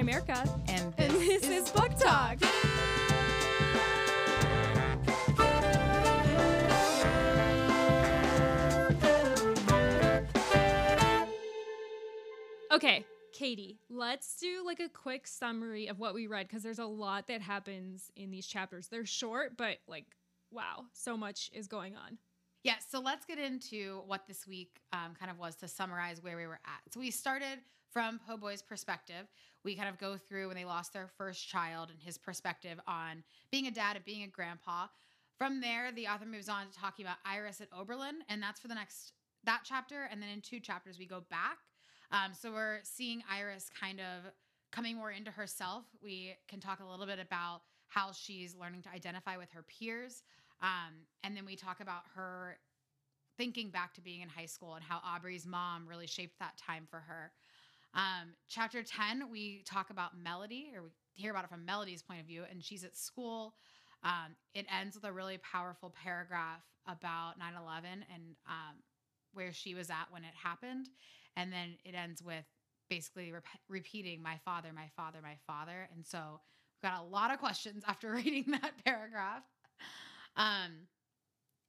I'm Erica. And And this is Book Talk. Okay, Katie, let's do like a quick summary of what we read because there's a lot that happens in these chapters. They're short, but like, wow, so much is going on. Yeah, so let's get into what this week um, kind of was to summarize where we were at. So we started from Po Boy's perspective. We kind of go through when they lost their first child and his perspective on being a dad and being a grandpa. From there, the author moves on to talking about Iris at Oberlin, and that's for the next that chapter. And then in two chapters, we go back. Um, so we're seeing Iris kind of coming more into herself. We can talk a little bit about how she's learning to identify with her peers. Um, and then we talk about her thinking back to being in high school and how Aubrey's mom really shaped that time for her. Um, chapter 10, we talk about Melody, or we hear about it from Melody's point of view, and she's at school. Um, it ends with a really powerful paragraph about 9 11 and um, where she was at when it happened. And then it ends with basically rep- repeating, My father, my father, my father. And so we've got a lot of questions after reading that paragraph. Um,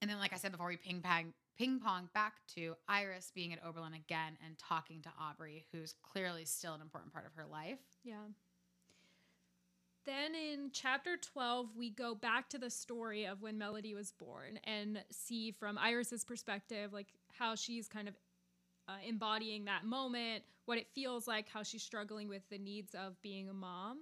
and then, like I said before, we ping pong ping pong back to Iris being at Oberlin again and talking to Aubrey, who's clearly still an important part of her life. Yeah. Then in chapter 12, we go back to the story of when Melody was born and see from Iris's perspective, like how she's kind of uh, embodying that moment, what it feels like, how she's struggling with the needs of being a mom.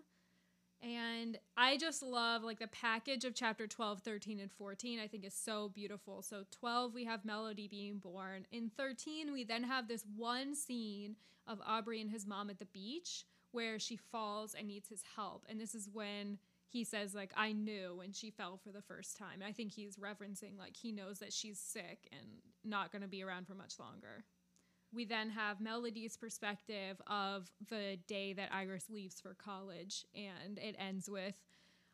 And I just love like the package of chapter 12, 13, and 14, I think is so beautiful. So, 12, we have Melody being born. In 13, we then have this one scene of Aubrey and his mom at the beach where she falls and needs his help. And this is when he says, like, I knew when she fell for the first time. I think he's referencing, like, he knows that she's sick and not going to be around for much longer. We then have Melody's perspective of the day that Iris leaves for college, and it ends with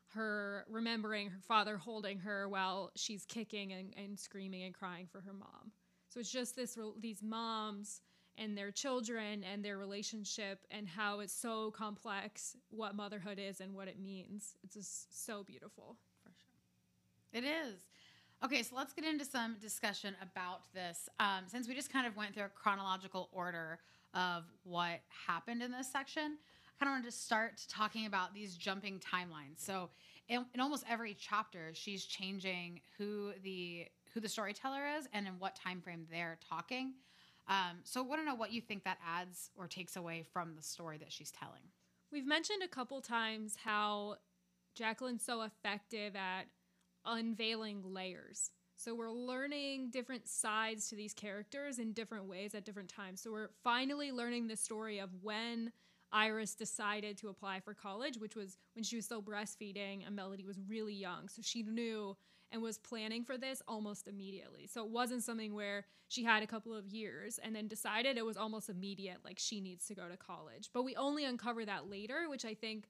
her remembering her father holding her while she's kicking and, and screaming and crying for her mom. So it's just this these moms and their children and their relationship and how it's so complex what motherhood is and what it means. It's just so beautiful. For sure. It is. Okay, so let's get into some discussion about this. Um, since we just kind of went through a chronological order of what happened in this section, I kind of wanted to start talking about these jumping timelines. So, in, in almost every chapter, she's changing who the who the storyteller is and in what time frame they're talking. Um, so, I want to know what you think that adds or takes away from the story that she's telling. We've mentioned a couple times how Jacqueline's so effective at unveiling layers. So we're learning different sides to these characters in different ways at different times. So we're finally learning the story of when Iris decided to apply for college, which was when she was still breastfeeding and Melody was really young. So she knew and was planning for this almost immediately. So it wasn't something where she had a couple of years and then decided it was almost immediate, like she needs to go to college. But we only uncover that later, which I think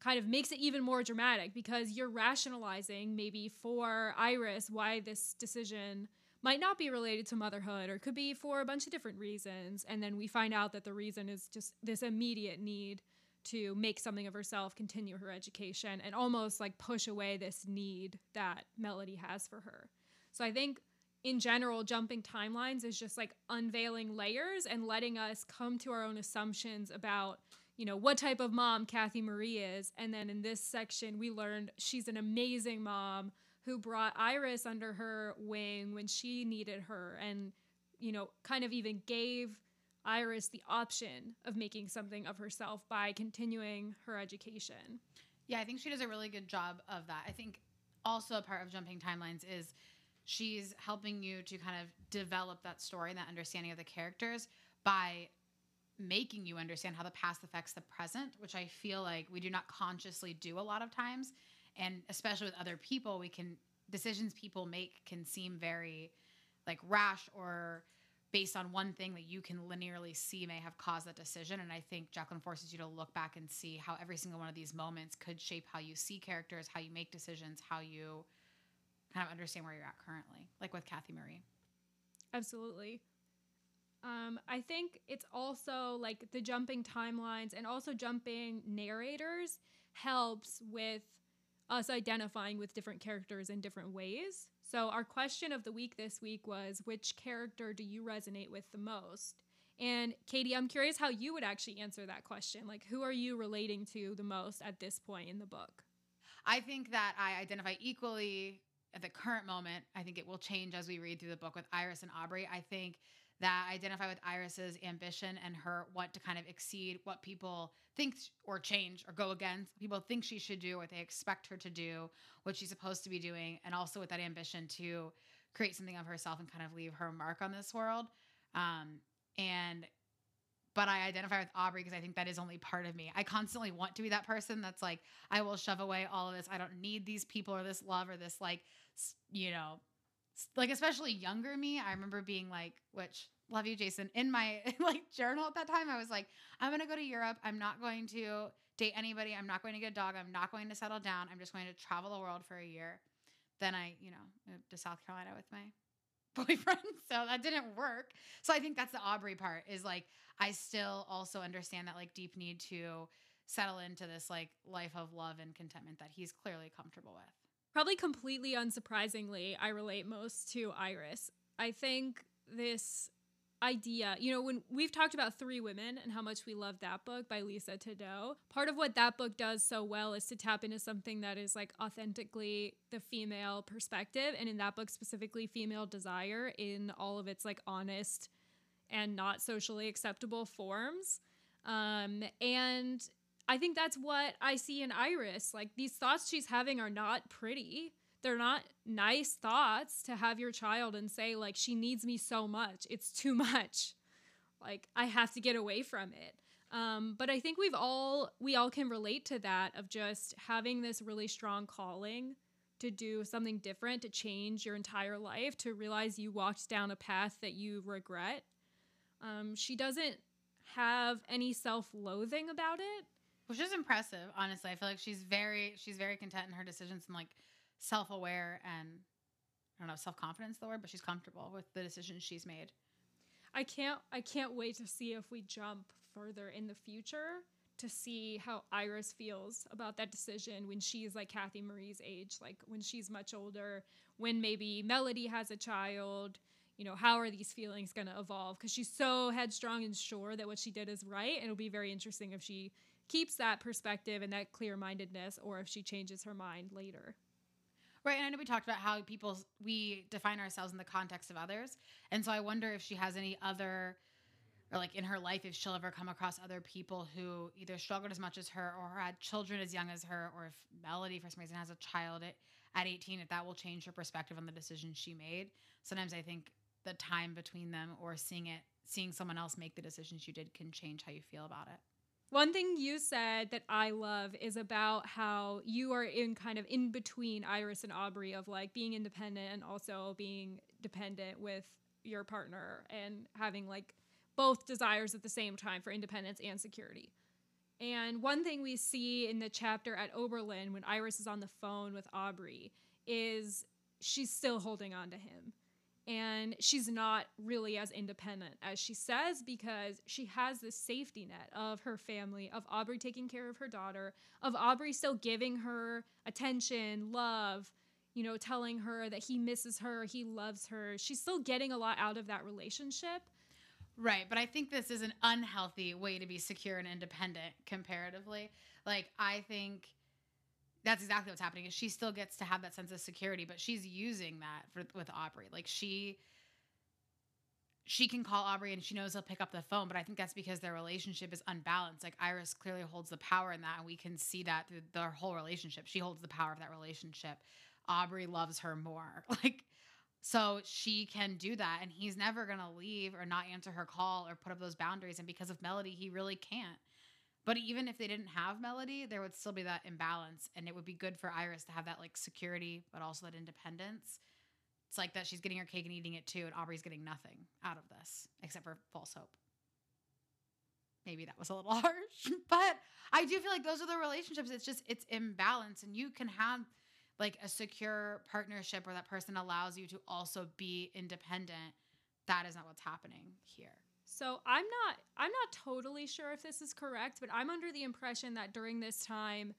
kind of makes it even more dramatic because you're rationalizing maybe for Iris why this decision might not be related to motherhood or could be for a bunch of different reasons. And then we find out that the reason is just this immediate need to make something of herself, continue her education, and almost like push away this need that Melody has for her. So I think in general, jumping timelines is just like unveiling layers and letting us come to our own assumptions about you know, what type of mom Kathy Marie is. And then in this section, we learned she's an amazing mom who brought Iris under her wing when she needed her and, you know, kind of even gave Iris the option of making something of herself by continuing her education. Yeah, I think she does a really good job of that. I think also a part of jumping timelines is she's helping you to kind of develop that story and that understanding of the characters by making you understand how the past affects the present, which I feel like we do not consciously do a lot of times. And especially with other people, we can decisions people make can seem very like rash or based on one thing that you can linearly see may have caused that decision. And I think Jacqueline forces you to look back and see how every single one of these moments could shape how you see characters, how you make decisions, how you kind of understand where you're at currently, like with Kathy Marie. Absolutely. Um, I think it's also like the jumping timelines and also jumping narrators helps with us identifying with different characters in different ways. So, our question of the week this week was which character do you resonate with the most? And Katie, I'm curious how you would actually answer that question. Like, who are you relating to the most at this point in the book? I think that I identify equally at the current moment. I think it will change as we read through the book with Iris and Aubrey. I think that identify with Iris's ambition and her want to kind of exceed what people think or change or go against. People think she should do what they expect her to do, what she's supposed to be doing, and also with that ambition to create something of herself and kind of leave her mark on this world. Um, and but I identify with Aubrey because I think that is only part of me. I constantly want to be that person that's like, I will shove away all of this. I don't need these people or this love or this, like, you know, like especially younger me. I remember being like, which love you, Jason, in my like journal at that time. I was like, I'm gonna go to Europe. I'm not going to date anybody. I'm not going to get a dog. I'm not going to settle down. I'm just going to travel the world for a year. Then I, you know, moved to South Carolina with my boyfriend. So that didn't work. So I think that's the Aubrey part is like, I still also understand that like deep need to settle into this like life of love and contentment that he's clearly comfortable with. Probably completely unsurprisingly, I relate most to Iris. I think this idea, you know, when we've talked about Three Women and how much we love that book by Lisa Taddeo, part of what that book does so well is to tap into something that is like authentically the female perspective. And in that book, specifically, female desire in all of its like honest and not socially acceptable forms. Um, and I think that's what I see in Iris. Like these thoughts she's having are not pretty. They're not nice thoughts to have your child and say like she needs me so much. It's too much. Like i have to get away from it. Um, but i think we've all we all can relate to that of just having this really strong calling to do something different to change your entire life to realize you walked down a path that you regret. Um, she doesn't have any self-loathing about it which is impressive honestly i feel like she's very she's very content in her decisions and like self aware and I don't know, self confidence the word, but she's comfortable with the decisions she's made. I can't I can't wait to see if we jump further in the future to see how Iris feels about that decision when she's like Kathy Marie's age, like when she's much older, when maybe Melody has a child, you know, how are these feelings going to evolve? Because she's so headstrong and sure that what she did is right. And it'll be very interesting if she keeps that perspective and that clear mindedness or if she changes her mind later. Right. And I know we talked about how people, we define ourselves in the context of others. And so I wonder if she has any other, or like in her life, if she'll ever come across other people who either struggled as much as her or had children as young as her, or if Melody for some reason has a child at, at 18, if that will change her perspective on the decision she made. Sometimes I think the time between them or seeing it, seeing someone else make the decisions you did can change how you feel about it. One thing you said that I love is about how you are in kind of in between Iris and Aubrey of like being independent and also being dependent with your partner and having like both desires at the same time for independence and security. And one thing we see in the chapter at Oberlin when Iris is on the phone with Aubrey is she's still holding on to him and she's not really as independent as she says because she has this safety net of her family, of Aubrey taking care of her daughter, of Aubrey still giving her attention, love, you know, telling her that he misses her, he loves her. She's still getting a lot out of that relationship. Right, but I think this is an unhealthy way to be secure and independent comparatively. Like I think that's exactly what's happening is she still gets to have that sense of security but she's using that for, with aubrey. Like she she can call aubrey and she knows he'll pick up the phone but i think that's because their relationship is unbalanced. Like iris clearly holds the power in that and we can see that through their whole relationship. She holds the power of that relationship. Aubrey loves her more. Like so she can do that and he's never going to leave or not answer her call or put up those boundaries. And because of melody he really can't but even if they didn't have Melody, there would still be that imbalance. And it would be good for Iris to have that like security, but also that independence. It's like that she's getting her cake and eating it too, and Aubrey's getting nothing out of this except for false hope. Maybe that was a little harsh, but I do feel like those are the relationships. It's just, it's imbalance. And you can have like a secure partnership where that person allows you to also be independent. That is not what's happening here. So I'm not I'm not totally sure if this is correct, but I'm under the impression that during this time,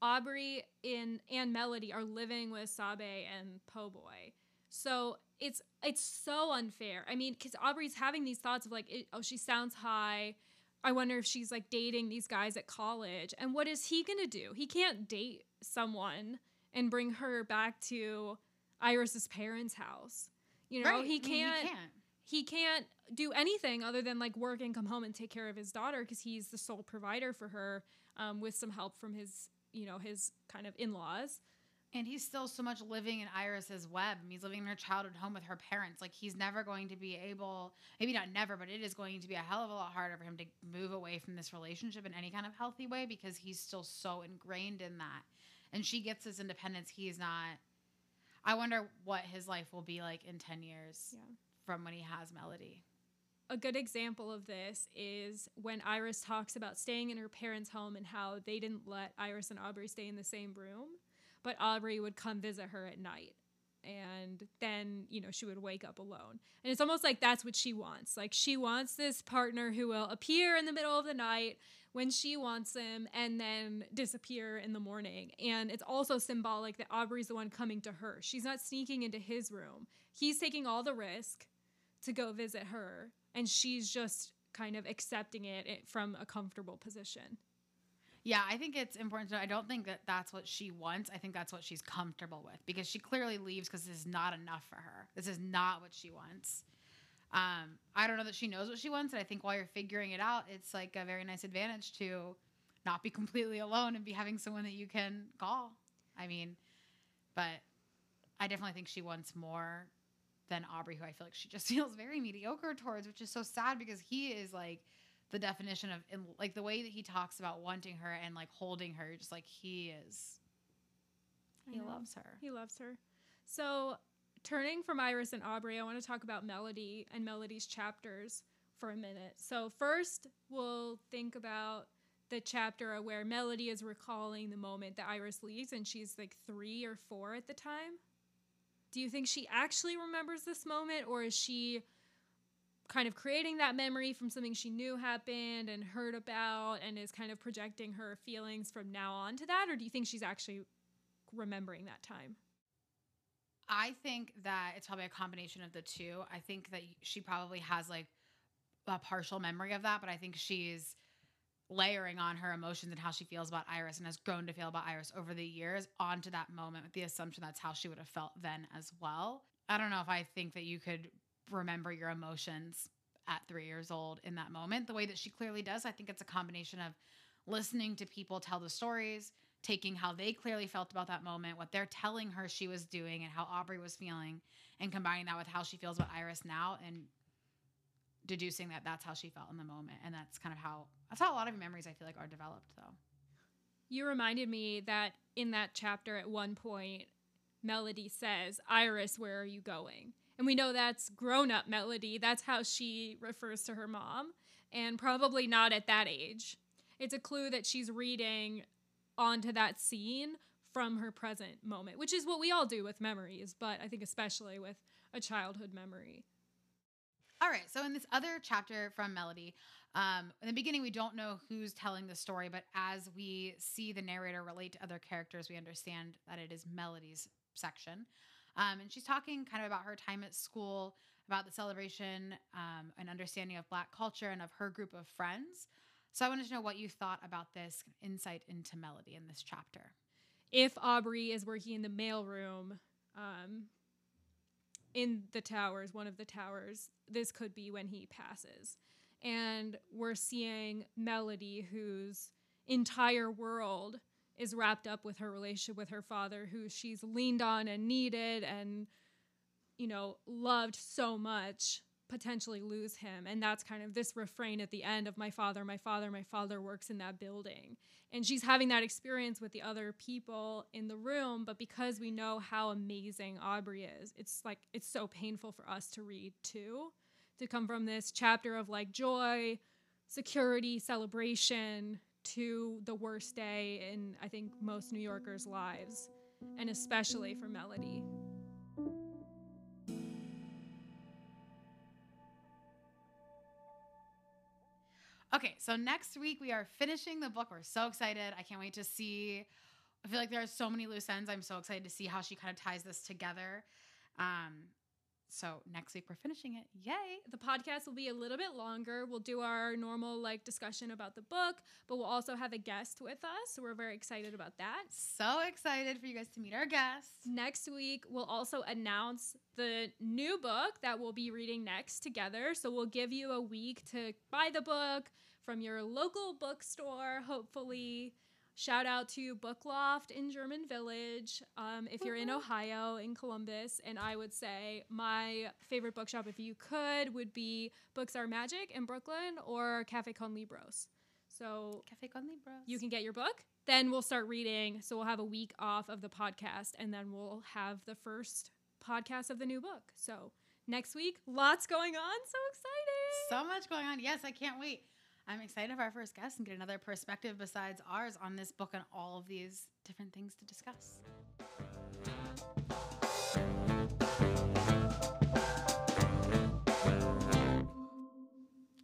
Aubrey in and Melody are living with Sabe and Po Boy. So it's it's so unfair. I mean, because Aubrey's having these thoughts of like, oh, she sounds high. I wonder if she's like dating these guys at college. And what is he gonna do? He can't date someone and bring her back to Iris's parents' house. You know, Right. he I mean, can't he can't. He can't do anything other than like work and come home and take care of his daughter because he's the sole provider for her um, with some help from his you know his kind of in-laws And he's still so much living in Iris's web. He's living in her childhood home with her parents. Like he's never going to be able, maybe not never, but it is going to be a hell of a lot harder for him to move away from this relationship in any kind of healthy way because he's still so ingrained in that. And she gets his independence. He's not. I wonder what his life will be like in 10 years Yeah. From when he has Melody. a good example of this is when iris talks about staying in her parents home and how they didn't let iris and aubrey stay in the same room but aubrey would come visit her at night. And then you know she would wake up alone. And it's almost like that's what she wants. Like she wants this partner who will appear in the middle of the night when she wants him and then disappear in the morning. And it's also symbolic that aubrey's the one coming to her. She's not sneaking into his room. He's taking all the risk to go visit her and she's just kind of accepting it from a comfortable position Yeah, I think it's important to know. I don't think that that's what she wants. I think that's what she's comfortable with because she clearly leaves because this is not enough for her. This is not what she wants. Um, I don't know that she knows what she wants. And I think while you're figuring it out, it's like a very nice advantage to not be completely alone and be having someone that you can call. I mean, but I definitely think she wants more than Aubrey, who I feel like she just feels very mediocre towards, which is so sad because he is like the definition of like the way that he talks about wanting her and like holding her, just like he is. He loves her. He loves her. So, turning from Iris and Aubrey, I want to talk about Melody and Melody's chapters for a minute. So, first, we'll think about the chapter where Melody is recalling the moment that Iris leaves and she's like three or four at the time. Do you think she actually remembers this moment or is she kind of creating that memory from something she knew happened and heard about and is kind of projecting her feelings from now on to that? Or do you think she's actually remembering that time? I think that it's probably a combination of the two. I think that she probably has like a partial memory of that, but I think she's layering on her emotions and how she feels about Iris and has grown to feel about Iris over the years onto that moment with the assumption that's how she would have felt then as well. I don't know if I think that you could remember your emotions at three years old in that moment the way that she clearly does. I think it's a combination of listening to people tell the stories, taking how they clearly felt about that moment, what they're telling her she was doing, and how Aubrey was feeling, and combining that with how she feels about Iris now, and deducing that that's how she felt in the moment, and that's kind of how that's how a lot of memories I feel like are developed, though. You reminded me that in that chapter at one point, Melody says, Iris, where are you going? And we know that's grown up Melody. That's how she refers to her mom, and probably not at that age. It's a clue that she's reading onto that scene from her present moment, which is what we all do with memories, but I think especially with a childhood memory. All right. So in this other chapter from Melody, um, in the beginning, we don't know who's telling the story, but as we see the narrator relate to other characters, we understand that it is Melody's section. Um, and she's talking kind of about her time at school, about the celebration um, and understanding of Black culture and of her group of friends. So I wanted to know what you thought about this insight into Melody in this chapter. if Aubrey is working in the mailroom um, in the towers, one of the towers, this could be when he passes. And we're seeing Melody, whose entire world is wrapped up with her relationship with her father, who she's leaned on and needed and, you know, loved so much, potentially lose him. And that's kind of this refrain at the end of my father, my father, my father works in that building and she's having that experience with the other people in the room but because we know how amazing aubrey is it's like it's so painful for us to read too to come from this chapter of like joy security celebration to the worst day in i think most new yorkers lives and especially for melody Okay, so next week we are finishing the book. We're so excited. I can't wait to see. I feel like there are so many loose ends. I'm so excited to see how she kind of ties this together. Um, so next week we're finishing it. Yay! The podcast will be a little bit longer. We'll do our normal like discussion about the book, but we'll also have a guest with us. So we're very excited about that. So excited for you guys to meet our guests. Next week, we'll also announce the new book that we'll be reading next together. So we'll give you a week to buy the book from your local bookstore, hopefully. Shout out to Bookloft in German Village um, if you're in Ohio, in Columbus. And I would say my favorite bookshop, if you could, would be Books Are Magic in Brooklyn or Cafe Con Libros. So Cafe con Libros. you can get your book. Then we'll start reading. So we'll have a week off of the podcast, and then we'll have the first podcast of the new book. So next week, lots going on. So excited! so much going on. Yes, I can't wait. I'm excited for our first guest and get another perspective besides ours on this book and all of these different things to discuss.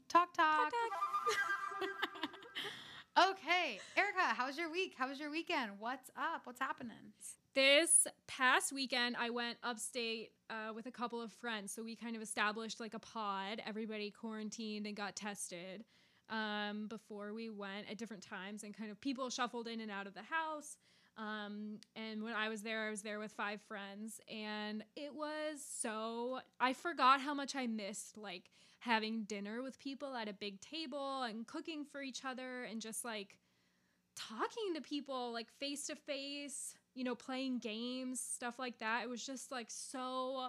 Talk, talk. okay, Erica, how was your week? How was your weekend? What's up? What's happening? This past weekend, I went upstate uh, with a couple of friends. So we kind of established like a pod. Everybody quarantined and got tested um, before we went at different times, and kind of people shuffled in and out of the house. Um, and when I was there, I was there with five friends, and it was so I forgot how much I missed like having dinner with people at a big table and cooking for each other and just like talking to people like face to face, you know, playing games, stuff like that. It was just like so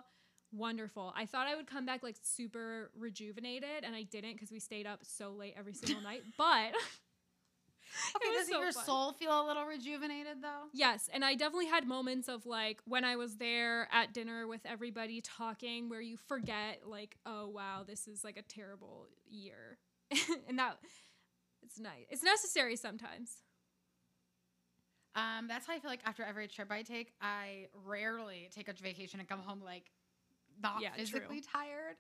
wonderful. I thought I would come back like super rejuvenated, and I didn't because we stayed up so late every single night. But Okay, does so your fun. soul feel a little rejuvenated though? yes, and I definitely had moments of like when I was there at dinner with everybody talking where you forget, like, oh wow, this is like a terrible year. and that it's nice. It's necessary sometimes. Um, that's how I feel like after every trip I take, I rarely take a vacation and come home like not Yeah, true. physically tired.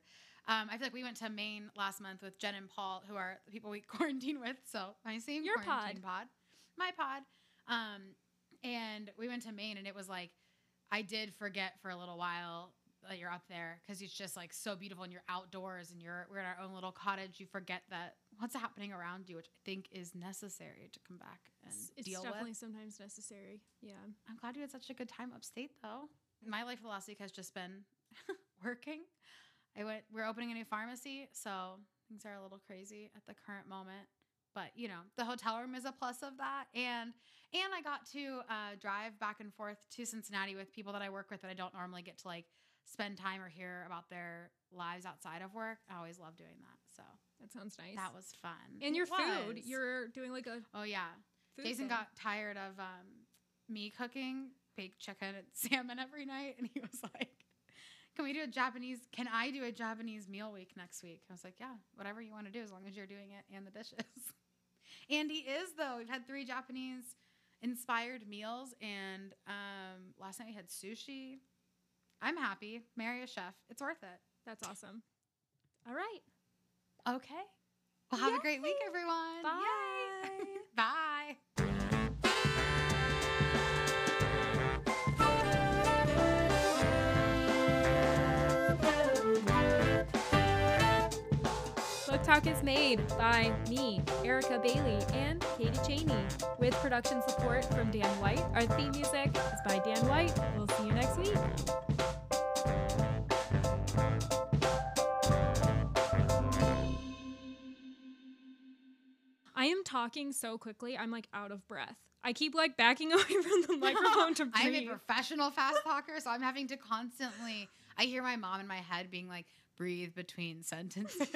Um, I feel like we went to Maine last month with Jen and Paul, who are the people we quarantine with. So my same Your quarantine pod. my pod. Um, and we went to Maine, and it was like I did forget for a little while that you're up there because it's just like so beautiful, and you're outdoors, and you're we're in our own little cottage. You forget that what's happening around you, which I think is necessary to come back and It's, it's deal with. It's definitely sometimes necessary. Yeah. I'm glad you had such a good time upstate though. My life week has just been working. I went we're opening a new pharmacy, so things are a little crazy at the current moment. But you know, the hotel room is a plus of that. And and I got to uh, drive back and forth to Cincinnati with people that I work with that I don't normally get to like spend time or hear about their lives outside of work. I always love doing that. So That sounds nice. that was fun. and your food. You're doing like a Oh yeah. Jason thing. got tired of um, me cooking baked chicken and salmon every night, and he was like, "Can we do a Japanese? Can I do a Japanese meal week next week?" I was like, "Yeah, whatever you want to do, as long as you're doing it and the dishes." and he is though. We've had three Japanese inspired meals, and um, last night we had sushi. I'm happy. Marry a chef. It's worth it. That's awesome. All right. Okay. Well, have a great week, everyone. Bye. Yay. Talk is made by me, Erica Bailey, and Katie Cheney, with production support from Dan White. Our theme music is by Dan White. We'll see you next week. I am talking so quickly, I'm like out of breath. I keep like backing away from the microphone to breathe. I'm a professional fast talker, so I'm having to constantly. I hear my mom in my head being like, "Breathe between sentences."